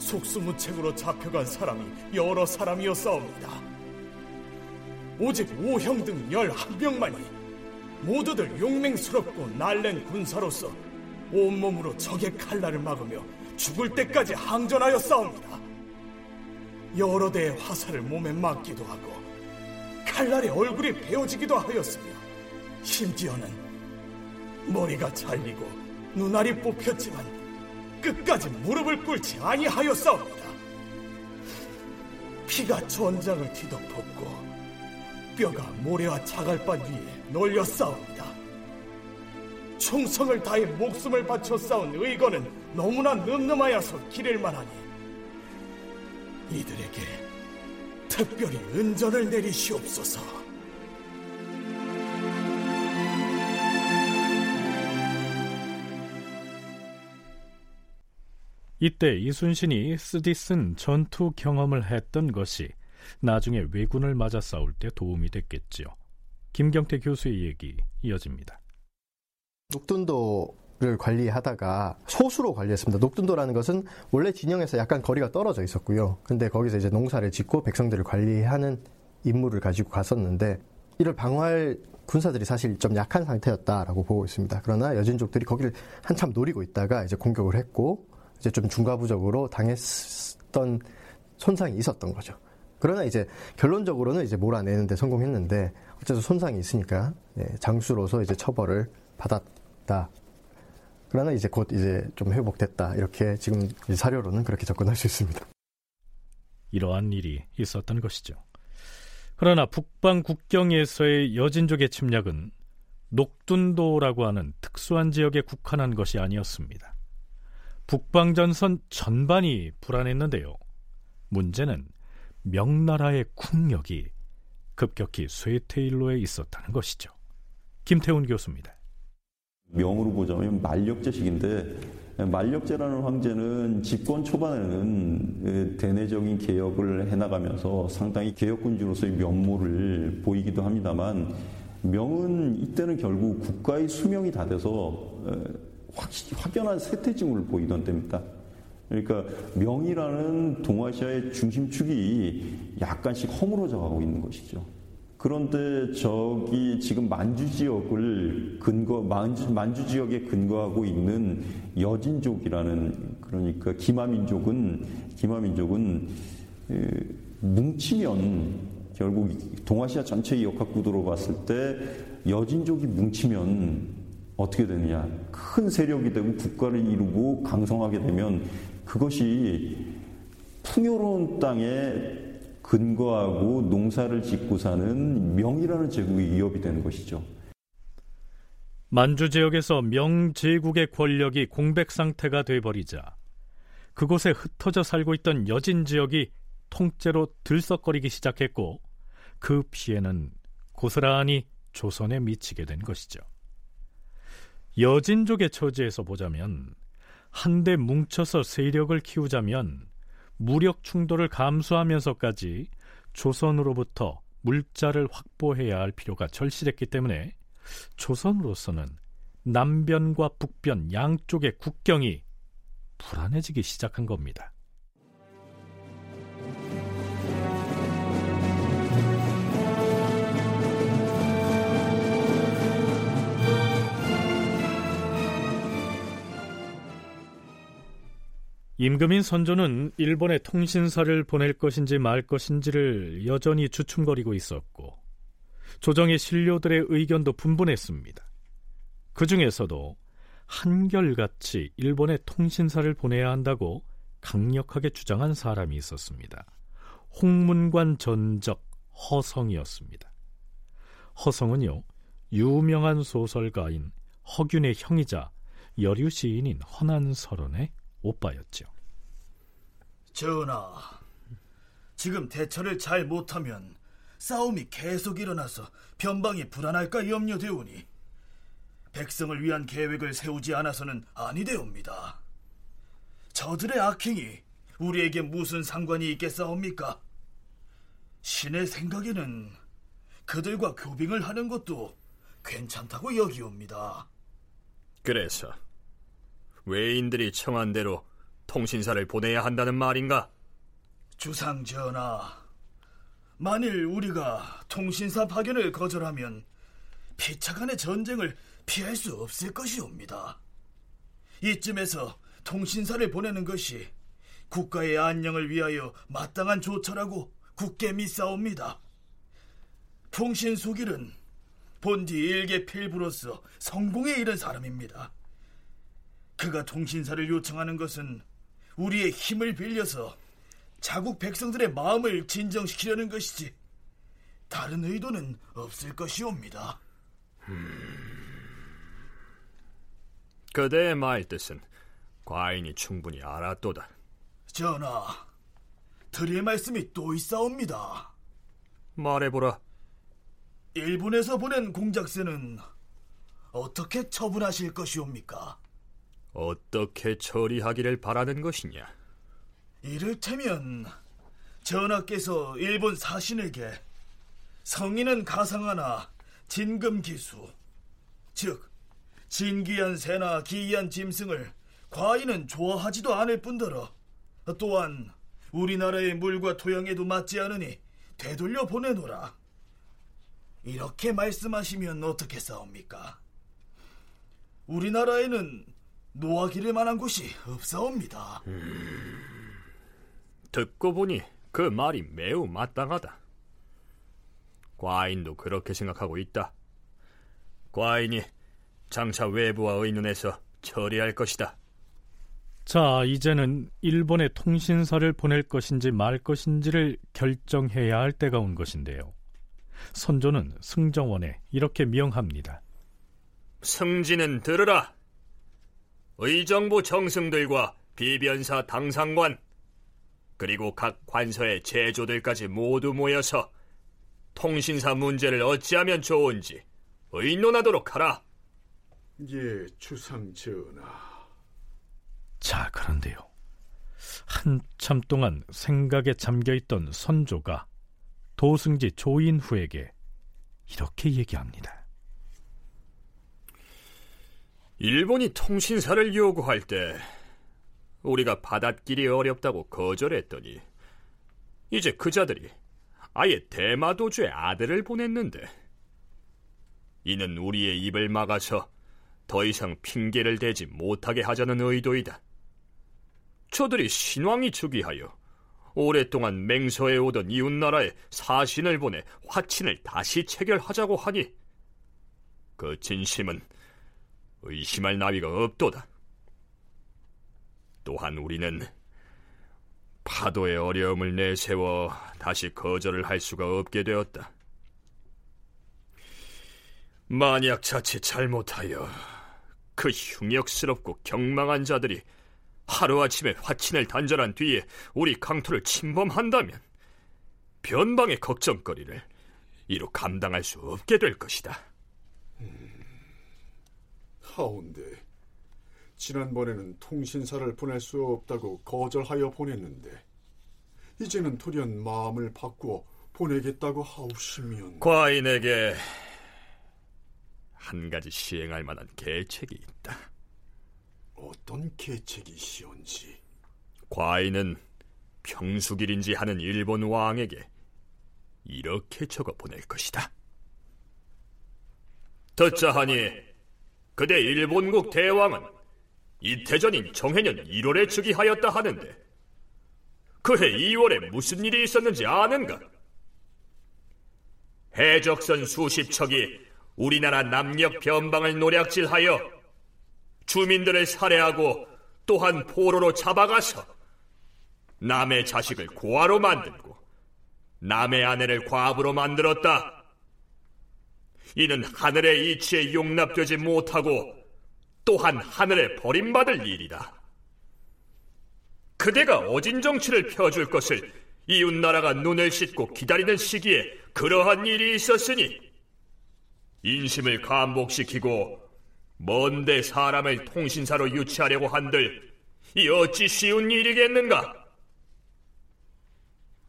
속수무책으로 잡혀간 사람이 여러 사람이었사옵니다. 오직 오형 등 열한 명만이 모두들 용맹스럽고 날랜 군사로서 온몸으로 적의 칼날을 막으며 죽을 때까지 항전하여 싸웁니다. 여러 대의 화살을 몸에 맞기도 하고 칼날에 얼굴이 베어지기도 하였으며 심지어는 머리가 잘리고 눈알이 뽑혔지만 끝까지 무릎을 꿇지 아니하였사옵니다. 피가 전장을 뒤덮었고 뼈가 모래와 자갈반 위에 널려 싸웁니다. 충성을 다해 목숨을 바쳐 싸운 의거는 너무나 늠름하여서 기를 만하니 이들에게 특별히 은전을 내리시옵소서. 이때 이순신이 쓰디 쓴 전투 경험을 했던 것이 나중에 왜군을 맞아 싸울 때 도움이 됐겠지요. 김경태 교수의 얘기 이어집니다. 녹둔도를 관리하다가 소수로 관리했습니다. 녹둔도라는 것은 원래 진영에서 약간 거리가 떨어져 있었고요. 근데 거기서 이제 농사를 짓고 백성들을 관리하는 임무를 가지고 갔었는데 이를 방어할 군사들이 사실 좀 약한 상태였다라고 보고 있습니다. 그러나 여진족들이 거기를 한참 노리고 있다가 이제 공격을 했고 이제 좀 중과부적으로 당했던 손상이 있었던 거죠. 그러나 이제 결론적으로는 이제 몰아내는데 성공했는데 어쨌든 손상이 있으니까 예, 장수로서 이제 처벌을 받았다. 그러나 이제 곧 이제 좀 회복됐다. 이렇게 지금 사료로는 그렇게 접근할 수 있습니다. 이러한 일이 있었던 것이죠. 그러나 북방 국경에서의 여진족의 침략은 녹둔도라고 하는 특수한 지역에 국한한 것이 아니었습니다. 북방전선 전반이 불안했는데요. 문제는 명나라의 국력이 급격히 쇠퇴일로에 있었다는 것이죠. 김태훈 교수입니다. 명으로 보자면 만력제식인데 만력제라는 황제는 집권 초반에는 대내적인 개혁을 해나가면서 상당히 개혁군주로서의 면모를 보이기도 합니다만 명은 이때는 결국 국가의 수명이 다 돼서 확연한 쇠퇴증을 보이던 때입니다. 그러니까 명이라는 동아시아의 중심축이 약간씩 허물어져 가고 있는 것이죠. 그런데 저기 지금 만주 지역을 근거 만주, 만주 지역에 근거하고 있는 여진족이라는 그러니까 기마 민족은 기마 민족은 뭉치면 결국 동아시아 전체의 역학 구도로 봤을 때 여진족이 뭉치면 어떻게 되느냐 큰 세력이 되고 국가를 이루고 강성하게 되면 그것이 풍요로운 땅에 근거하고 농사를 짓고 사는 명이라는 제국의 위협이 되는 것이죠. 만주 지역에서 명 제국의 권력이 공백 상태가 돼버리자 그곳에 흩어져 살고 있던 여진 지역이 통째로 들썩거리기 시작했고 그 피해는 고스란히 조선에 미치게 된 것이죠. 여진족의 처지에서 보자면 한데 뭉쳐서 세력을 키우자면 무력 충돌을 감수하면서까지 조선으로부터 물자를 확보해야 할 필요가 절실했기 때문에 조선으로서는 남변과 북변 양쪽의 국경이 불안해지기 시작한 겁니다. 임금인 선조는 일본에 통신사를 보낼 것인지 말 것인지를 여전히 주춤거리고 있었고 조정의 신료들의 의견도 분분했습니다. 그 중에서도 한결같이 일본에 통신사를 보내야 한다고 강력하게 주장한 사람이 있었습니다. 홍문관 전적 허성이었습니다. 허성은요 유명한 소설가인 허균의 형이자 여류 시인인 허난설원의 오빠였죠. 전하, 지금 대처를 잘 못하면 싸움이 계속 일어나서 변방이 불안할까 염려되오니 백성을 위한 계획을 세우지 않아서는 아니되옵니다. 저들의 악행이 우리에게 무슨 상관이 있겠사옵니까? 신의 생각에는 그들과 교빙을 하는 것도 괜찮다고 여기옵니다. 그래서 외인들이 청한 대로 통신사를 보내야 한다는 말인가? 주상 전하, 만일 우리가 통신사 파견을 거절하면 피차 간의 전쟁을 피할 수 없을 것이옵니다. 이쯤에서 통신사를 보내는 것이 국가의 안녕을 위하여 마땅한 조처라고 굳게 믿사옵니다. 통신 수길은 본디 일개 필부로서 성공에 이른 사람입니다. 그가 통신사를 요청하는 것은 우리의 힘을 빌려서 자국 백성들의 마음을 진정시키려는 것이지 다른 의도는 없을 것이옵니다. 음... 그대의 말 뜻은 과인이 충분히 알았도다. 전하, 드릴 말씀이 또 있사옵니다. 말해보라. 일본에서 보낸 공작새는 어떻게 처분하실 것이옵니까? 어떻게 처리하기를 바라는 것이냐? 이를테면 전하께서 일본 사신에게 성인은 가상하나 진금기수 즉 진귀한 새나 기이한 짐승을 과인은 좋아하지도 않을 뿐더러 또한 우리나라의 물과 토양에도 맞지 않으니 되돌려 보내노라 이렇게 말씀하시면 어떻게 싸웁니까? 우리나라에는 노하기를 만한 곳이 없사옵니다. 음, 듣고 보니 그 말이 매우 마땅하다. 과인도 그렇게 생각하고 있다. 과인이 장차 외부와 의논해서 처리할 것이다. 자, 이제는 일본에 통신사를 보낼 것인지 말 것인지를 결정해야 할 때가 온 것인데요. 선조는 승정원에 이렇게 명합니다. 승진은 들으라. 의정부 정승들과 비변사 당상관 그리고 각 관서의 제조들까지 모두 모여서 통신사 문제를 어찌하면 좋은지 의논하도록 하라. 예, 주상 전하. 자, 그런데요. 한참 동안 생각에 잠겨있던 선조가 도승지 조인후에게 이렇게 얘기합니다. 일본이 통신사를 요구할 때 우리가 바닷길이 어렵다고 거절했더니 이제 그자들이 아예 대마도주의 아들을 보냈는데 이는 우리의 입을 막아서 더 이상 핑계를 대지 못하게 하자는 의도이다. 저들이 신왕이 즉위하여 오랫동안 맹서해 오던 이웃나라에 사신을 보내 화친을 다시 체결하자고 하니 그 진심은 의심할 나위가 없도다. 또한 우리는 파도의 어려움을 내세워 다시 거절을 할 수가 없게 되었다. 만약 자칫 잘못하여 그 흉역스럽고 경망한 자들이 하루아침에 화친을 단절한 뒤에 우리 강토를 침범한다면 변방의 걱정거리를 이루 감당할 수 없게 될 것이다. 음, 하운데 지난번에는 통신사를 보낼 수 없다고 거절하여 보냈는데 이제는 돌연 마음을 바꾸어 보내겠다고 하옵시면 과인에게 한 가지 시행할 만한 계책이 있다. 어떤 계책이 시온지 과인은 평수길인지 하는 일본 왕에게 이렇게 적어 보낼 것이다. 듣자하니 그대 일본국 대왕은 이태전인 정해년 1월에 즉위하였다 하는데 그해 2월에 무슨 일이 있었는지 아는가? 해적선 수십 척이 우리나라 남녘 변방을 노략질하여 주민들을 살해하고 또한 포로로 잡아가서 남의 자식을 고아로 만들고 남의 아내를 과부로 만들었다. 이는 하늘의 이치에 용납되지 못하고 또한 하늘에 버림받을 일이다. 그대가 어진 정치를 펴줄 것을 이웃 나라가 눈을 씻고 기다리는 시기에 그러한 일이 있었으니 인심을 감복시키고 먼데 사람을 통신사로 유치하려고 한들 이 어찌 쉬운 일이겠는가?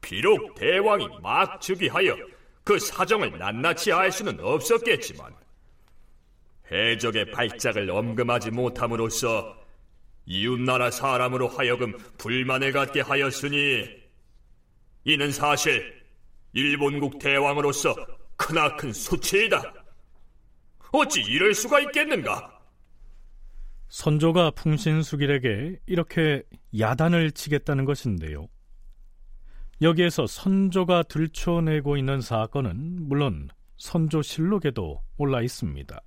비록 대왕이 막 즉위하여 그 사정을 낱낱이 알 수는 없었겠지만 해적의 발작을 엄금하지 못함으로써 이웃나라 사람으로 하여금 불만을 갖게 하였으니 이는 사실 일본국 대왕으로서 크나큰 수치이다. 어찌 이럴 수가 있겠는가? 선조가 풍신수길에게 이렇게 야단을 치겠다는 것인데요. 여기에서 선조가 들춰내고 있는 사건은 물론 선조실록에도 올라 있습니다.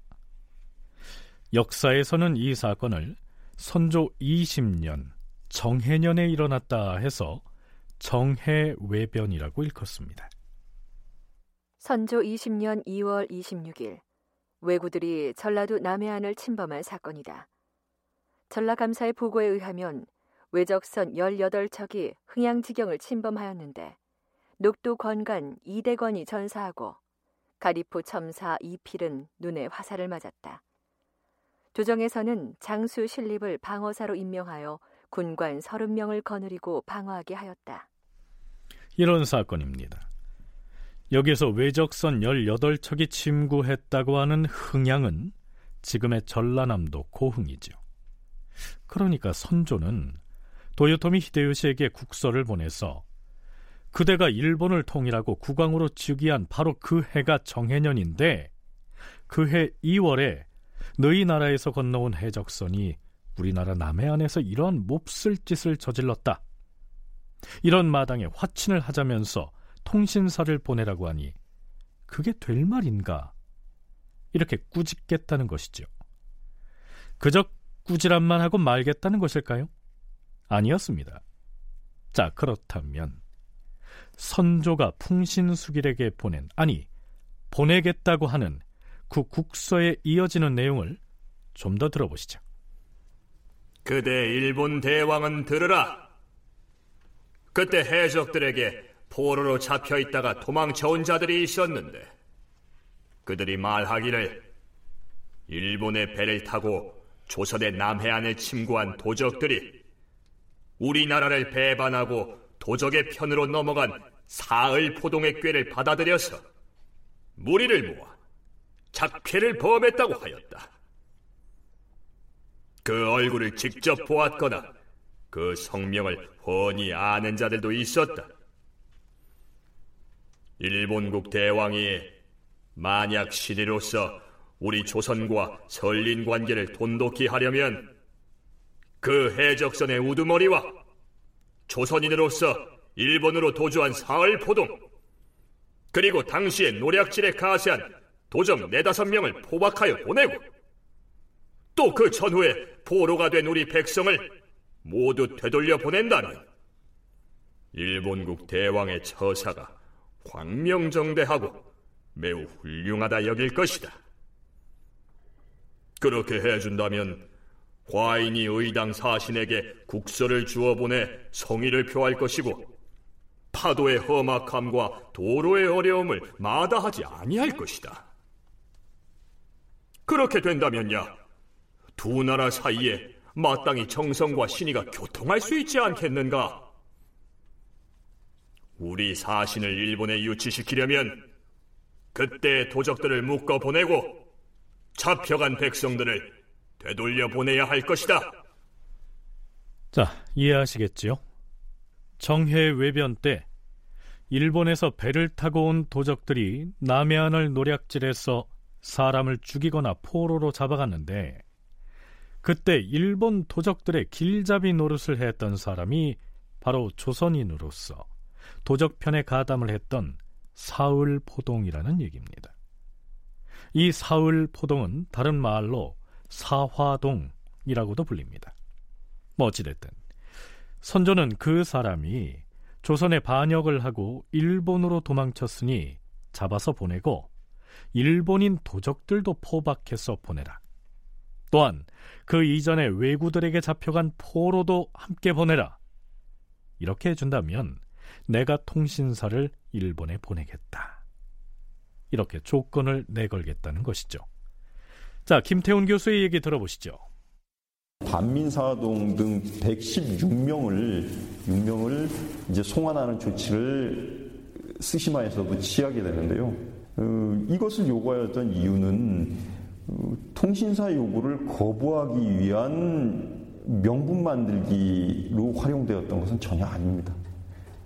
역사에서는 이 사건을 선조 20년 정해년에 일어났다 해서 정해외변이라고 일컫습니다. 선조 20년 2월 26일 왜구들이 전라도 남해안을 침범한 사건이다. 전라감사의 보고에 의하면 외적선 18척이 흥양지경을 침범하였는데 녹도 건간 이대건이 전사하고 가리포 첨사 이필은 눈에 화살을 맞았다. 조정에서는 장수 신립을 방어사로 임명하여 군관 30명을 거느리고 방어하게 하였다. 이런 사건입니다. 여기서 외적선 18척이 침구했다고 하는 흥양은 지금의 전라남도 고흥이죠. 그러니까 선조는 도요토미 히데요시에게 국서를 보내서 그대가 일본을 통일하고 국왕으로 즉위한 바로 그 해가 정해년인데 그 해 2월에 너희 나라에서 건너온 해적선이 우리나라 남해안에서 이러한 몹쓸 짓을 저질렀다. 이런 마당에 화친을 하자면서 통신사를 보내라고 하니 그게 될 말인가? 이렇게 꾸짖겠다는 것이죠. 그저 꾸지람만 하고 말겠다는 것일까요? 아니었습니다. 자, 그렇다면 선조가 풍신수길에게 보낸 아니 보내겠다고 하는 그 국서에 이어지는 내용을 좀 더 들어보시죠. 그대 일본 대왕은 들으라. 그때 해적들에게 포로로 잡혀 있다가 도망쳐온 자들이 있었는데 그들이 말하기를 일본의 배를 타고 조선의 남해안을 침구한 도적들이 우리나라를 배반하고 도적의 편으로 넘어간 사흘 포동의 꾀를 받아들여서 무리를 모아 작쾌를 범했다고 하였다. 그 얼굴을 직접 보았거나 그 성명을 훤히 아는 자들도 있었다. 일본국 대왕이 만약 신이로서 우리 조선과 설린 관계를 돈독히 하려면 그 해적선의 우두머리와 조선인으로서 일본으로 도주한 사흘 포동 그리고 당시의 노략질에 가세한 도적 네다섯 명을 포박하여 보내고 또 그 전후에 포로가 된 우리 백성을 모두 되돌려 보낸다면 일본국 대왕의 처사가 광명정대하고 매우 훌륭하다 여길 것이다. 그렇게 해준다면 과인이 의당 사신에게 국서를 주어 보내 성의를 표할 것이고 파도의 험악함과 도로의 어려움을 마다하지 아니할 것이다. 그렇게 된다면야 두 나라 사이에 마땅히 정성과 신의가 교통할 수 있지 않겠는가? 우리 사신을 일본에 유치시키려면 그때 도적들을 묶어 보내고 잡혀간 백성들을 되돌려 보내야 할 것이다. 자, 이해하시겠지요? 정해 외변 때 일본에서 배를 타고 온 도적들이 남해안을 노략질해서 사람을 죽이거나 포로로 잡아갔는데 그때 일본 도적들의 길잡이 노릇을 했던 사람이 바로 조선인으로서 도적편에 가담을 했던 사을포동이라는 얘기입니다. 이 사을포동은 다른 말로 사화동이라고도 불립니다. 뭐 어찌됐든 선조는 그 사람이 조선에 반역을 하고 일본으로 도망쳤으니 잡아서 보내고 일본인 도적들도 포박해서 보내라. 또한 그 이전에 왜구들에게 잡혀간 포로도 함께 보내라. 이렇게 해준다면 내가 통신사를 일본에 보내겠다. 이렇게 조건을 내걸겠다는 것이죠. 자, 김태훈 교수의 얘기 들어보시죠. 반민사동 등 116명을 6명을 이제 송환하는 조치를 스시마에서도 취하게 되는데요. 어, 이것을 요구하였던 이유는 어, 통신사 요구를 거부하기 위한 명분 만들기로 활용되었던 것은 전혀 아닙니다.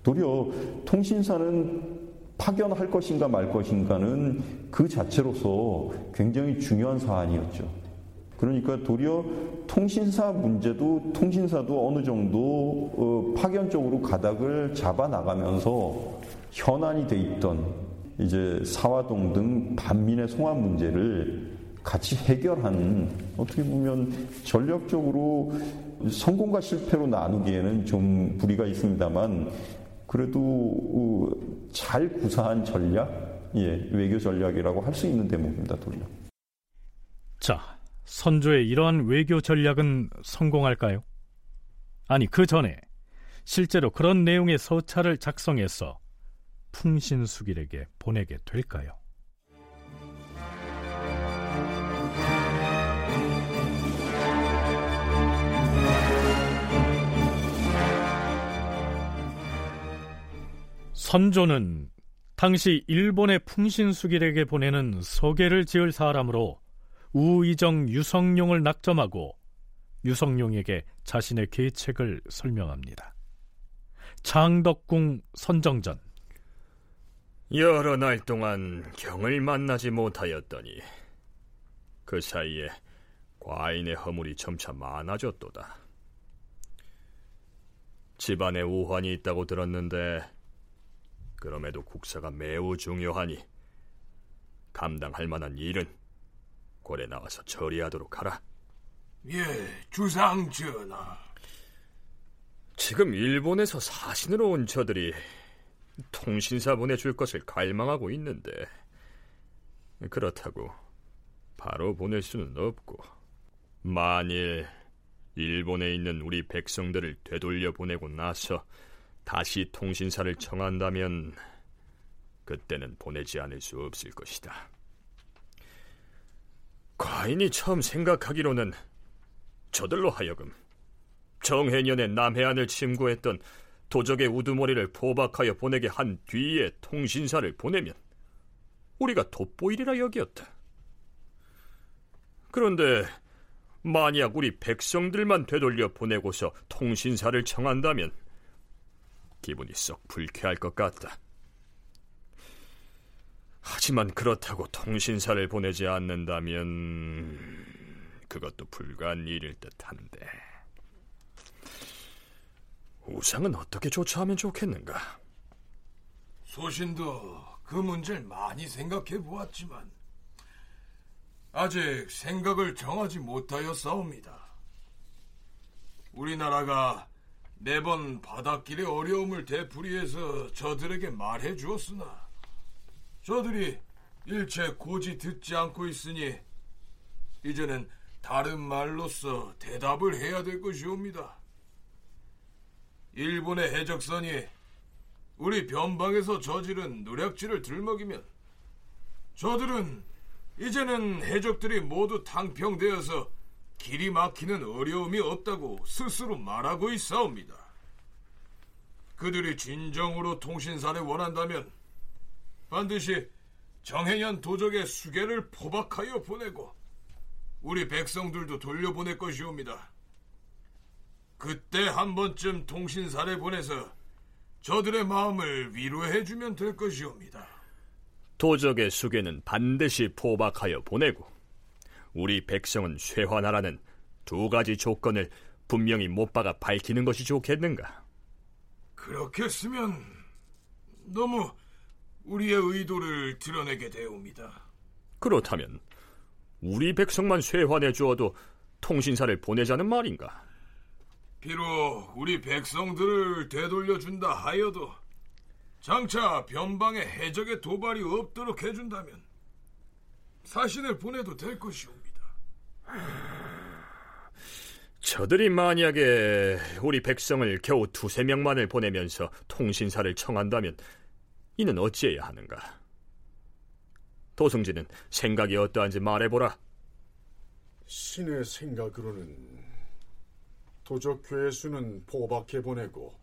도리어 통신사는 파견할 것인가 말 것인가는 그 자체로서 굉장히 중요한 사안이었죠. 그러니까 도리어 통신사 문제도 통신사도 어느 정도 어, 파견적으로 가닥을 잡아 나가면서 현안이 돼 있던 이제 사화동 등 반민의 송환 문제를 같이 해결하는 어떻게 보면 전략적으로 성공과 실패로 나누기에는 좀 무리가 있습니다만 그래도 어, 잘 구사한 전략, 예, 외교 전략이라고 할 수 있는 대목입니다, 돌려. 자, 선조의 이러한 외교 전략은 성공할까요? 아니 그 전에 실제로 그런 내용의 서찰을 작성해서 풍신수길에게 보내게 될까요? 선조는 당시 일본의 풍신수길에게 보내는 서계를 지을 사람으로 우의정 유성룡을 낙점하고 유성룡에게 자신의 계책을 설명합니다. 장덕궁 선정전 여러 날 동안 경을 만나지 못하였더니 그 사이에 과인의 허물이 점차 많아졌도다. 집안에 우환이 있다고 들었는데 그럼에도 국사가 매우 중요하니 감당할 만한 일은 고래 나와서 처리하도록 하라. 예, 주상 전하. 지금 일본에서 사신으로 온 저들이 통신사 보내줄 것을 갈망하고 있는데 그렇다고 바로 보낼 수는 없고 만일 일본에 있는 우리 백성들을 되돌려 보내고 나서 다시 통신사를 청한다면 그때는 보내지 않을 수 없을 것이다. 과인이 처음 생각하기로는 저들로 하여금 정해년에 남해안을 침구했던 도적의 우두머리를 포박하여 보내게 한 뒤에 통신사를 보내면 우리가 돋보이리라 여기었다. 그런데 만약 우리 백성들만 되돌려 보내고서 통신사를 청한다면 기분이 썩 불쾌할 것 같다. 하지만 그렇다고 통신사를 보내지 않는다면 그것도 불가한 일일 듯한데 우상은 어떻게 조처하면 좋겠는가? 소신도 그 문제를 많이 생각해 보았지만 아직 생각을 정하지 못하여 싸웁니다. 우리나라가 매번 바닷길의 어려움을 되풀이해서 저들에게 말해 주었으나 저들이 일체 고지 듣지 않고 있으니 이제는 다른 말로써 대답을 해야 될 것이옵니다. 일본의 해적선이 우리 변방에서 저지른 노략질을 들먹이면 저들은 이제는 해적들이 모두 탕평되어서 길이 막히는 어려움이 없다고 스스로 말하고 있사옵니다. 그들이 진정으로 통신사를 원한다면 반드시 정해년 도적의 수계를 포박하여 보내고 우리 백성들도 돌려보낼 것이옵니다. 그때 한 번쯤 통신사를 보내서 저들의 마음을 위로해 주면 될 것이옵니다. 도적의 수계는 반드시 포박하여 보내고 우리 백성은 쇠화나라는 두 가지 조건을 분명히 못 박아 밝히는 것이 좋겠는가? 그렇게 쓰면 너무 우리의 의도를 드러내게 되옵니다. 그렇다면 우리 백성만 쇠환해 주어도 통신사를 보내자는 말인가? 비록 우리 백성들을 되돌려준다 하여도 장차 변방에 해적의 도발이 없도록 해준다면 사신을 보내도 될 것이옵니다. 저들이 만약에 우리 백성을 겨우 두세 명만을 보내면서 통신사를 청한다면 이는 어찌해야 하는가? 도승지는 생각이 어떠한지 말해보라. 신의 생각으로는 도적 괴수는 포박해 보내고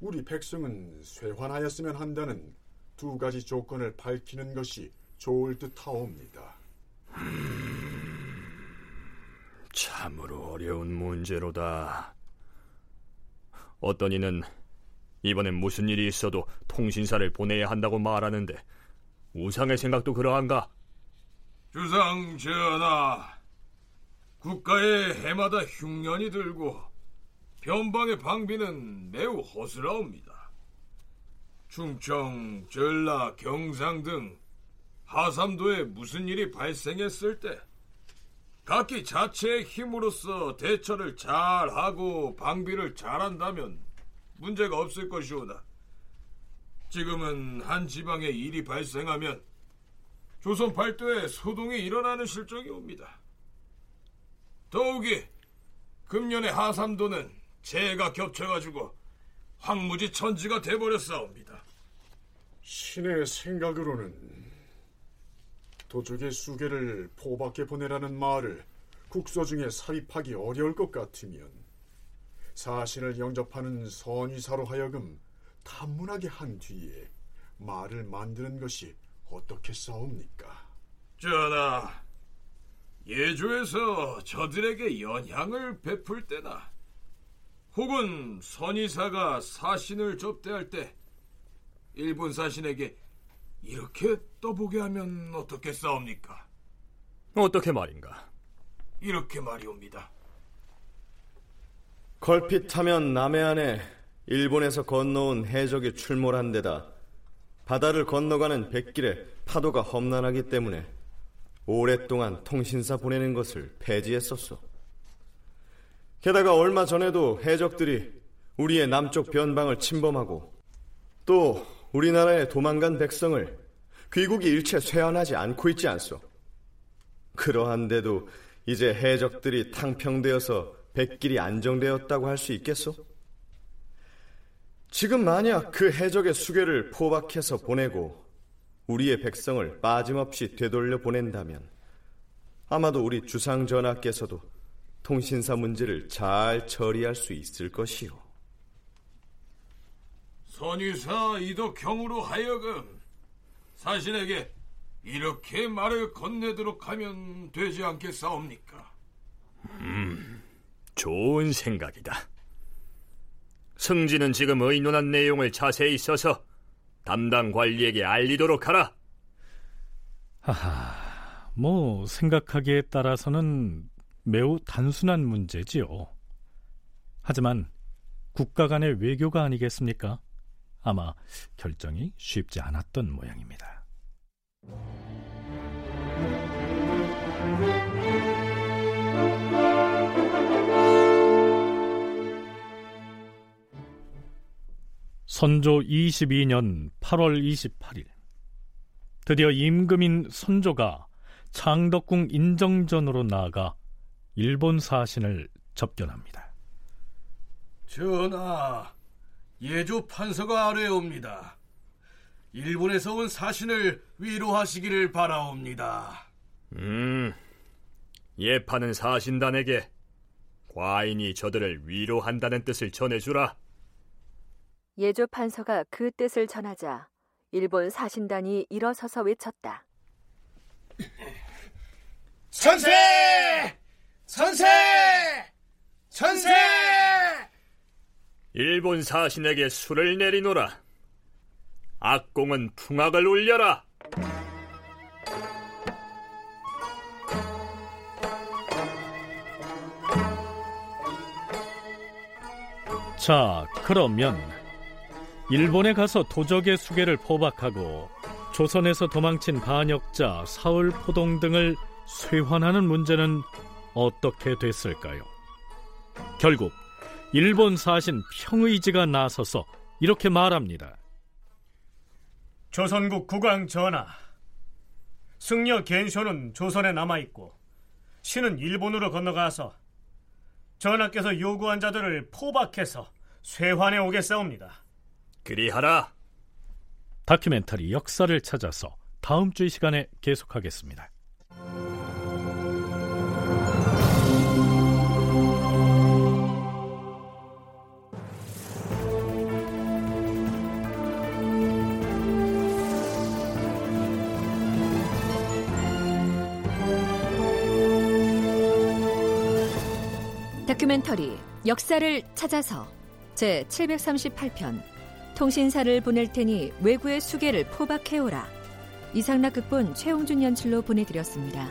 우리 백성은 쇠환하였으면 한다는 두 가지 조건을 밝히는 것이 좋을 듯하옵니다. 참으로 어려운 문제로다. 어떤 이는 이번엔 무슨 일이 있어도 통신사를 보내야 한다고 말하는데 우상의 생각도 그러한가? 주상 전하, 국가의 해마다 흉년이 들고 변방의 방비는 매우 허술하옵니다. 충청, 전라, 경상 등 하삼도에 무슨 일이 발생했을 때 각기 자체의 힘으로써 대처를 잘하고 방비를 잘한다면 문제가 없을 것이오다. 지금은 한 지방에 일이 발생하면 조선 팔도에 소동이 일어나는 실정이 옵니다. 더욱이 금년의 하삼도는 재해가 겹쳐가지고 황무지 천지가 돼버렸사옵니다. 신의 생각으로는 도적의 수계를 포밖에 보내라는 말을 국서 중에 삽입하기 어려울 것 같으면 사신을 영접하는 선의사로 하여금 탐문하게 한 뒤에 말을 만드는 것이 어떻게 싸웁니까? 전하, 예조에서 저들에게 연향을 베풀 때나 혹은 선의사가 사신을 접대할 때 일본 사신에게 이렇게 떠보게 하면 어떻게 싸웁니까? 어떻게 말인가? 이렇게 말이옵니다. 걸핏하면 남해안에 일본에서 건너온 해적이 출몰한 데다 바다를 건너가는 백길에 파도가 험난하기 때문에 오랫동안 통신사 보내는 것을 폐지했었소. 게다가 얼마 전에도 해적들이 우리의 남쪽 변방을 침범하고 또 우리나라에 도망간 백성을 귀국이 일체 쇠환하지 않고 있지 않소. 그러한데도 이제 해적들이 탕평되어서 백길이 안정되었다고 할 수 있겠소? 지금 만약 그 해적의 수계를 포박해서 보내고 우리의 백성을 빠짐없이 되돌려 보낸다면 아마도 우리 주상 전하께서도 통신사 문제를 잘 처리할 수 있을 것이요. 선의사 이덕형으로 하여금 사신에게 이렇게 말을 건네도록 하면 되지 않겠사옵니까? 음, 좋은 생각이다. 승진은 지금 의논한 내용을 자세히 써서 담당 관리에게 알리도록 하라. 하하, 뭐 생각하기에 따라서는 매우 단순한 문제지요. 하지만 국가 간의 외교가 아니겠습니까? 아마 결정이 쉽지 않았던 모양입니다. 선조 22년 8월 28일 드디어 임금인 선조가 창덕궁 인정전으로 나아가 일본 사신을 접견합니다. 전하, 예조 판서가 아뢰옵니다. 일본에서 온 사신을 위로하시기를 바라옵니다. 음, 예파는 사신단에게 과인이 저들을 위로한다는 뜻을 전해주라. 예조 판서가 그 뜻을 전하자 일본 사신단이 일어서서 외쳤다. 선세! 선세! 선세! 일본 사신에게 술을 내리노라. 악공은 풍악을 울려라. 자, 그러면 일본에 가서 도적의 수계를 포박하고 조선에서 도망친 반역자 사울포동 등을 쇄환하는 문제는 어떻게 됐을까요? 결국 일본 사신 평의지가 나서서 이렇게 말합니다. 조선국 국왕 전하, 승려 겐쇼는 조선에 남아있고 신은 일본으로 건너가서 전하께서 요구한 자들을 포박해서 쇄환해 오겠사옵니다. 그리하라. 다큐멘터리 역사를 찾아서 다음 주 이 시간에 계속하겠습니다. 다큐멘터리 역사를 찾아서 제 738편 통신사를 보낼 테니 외구의 수계를 포박해오라 이상락 극본 최홍준 연출로 보내드렸습니다.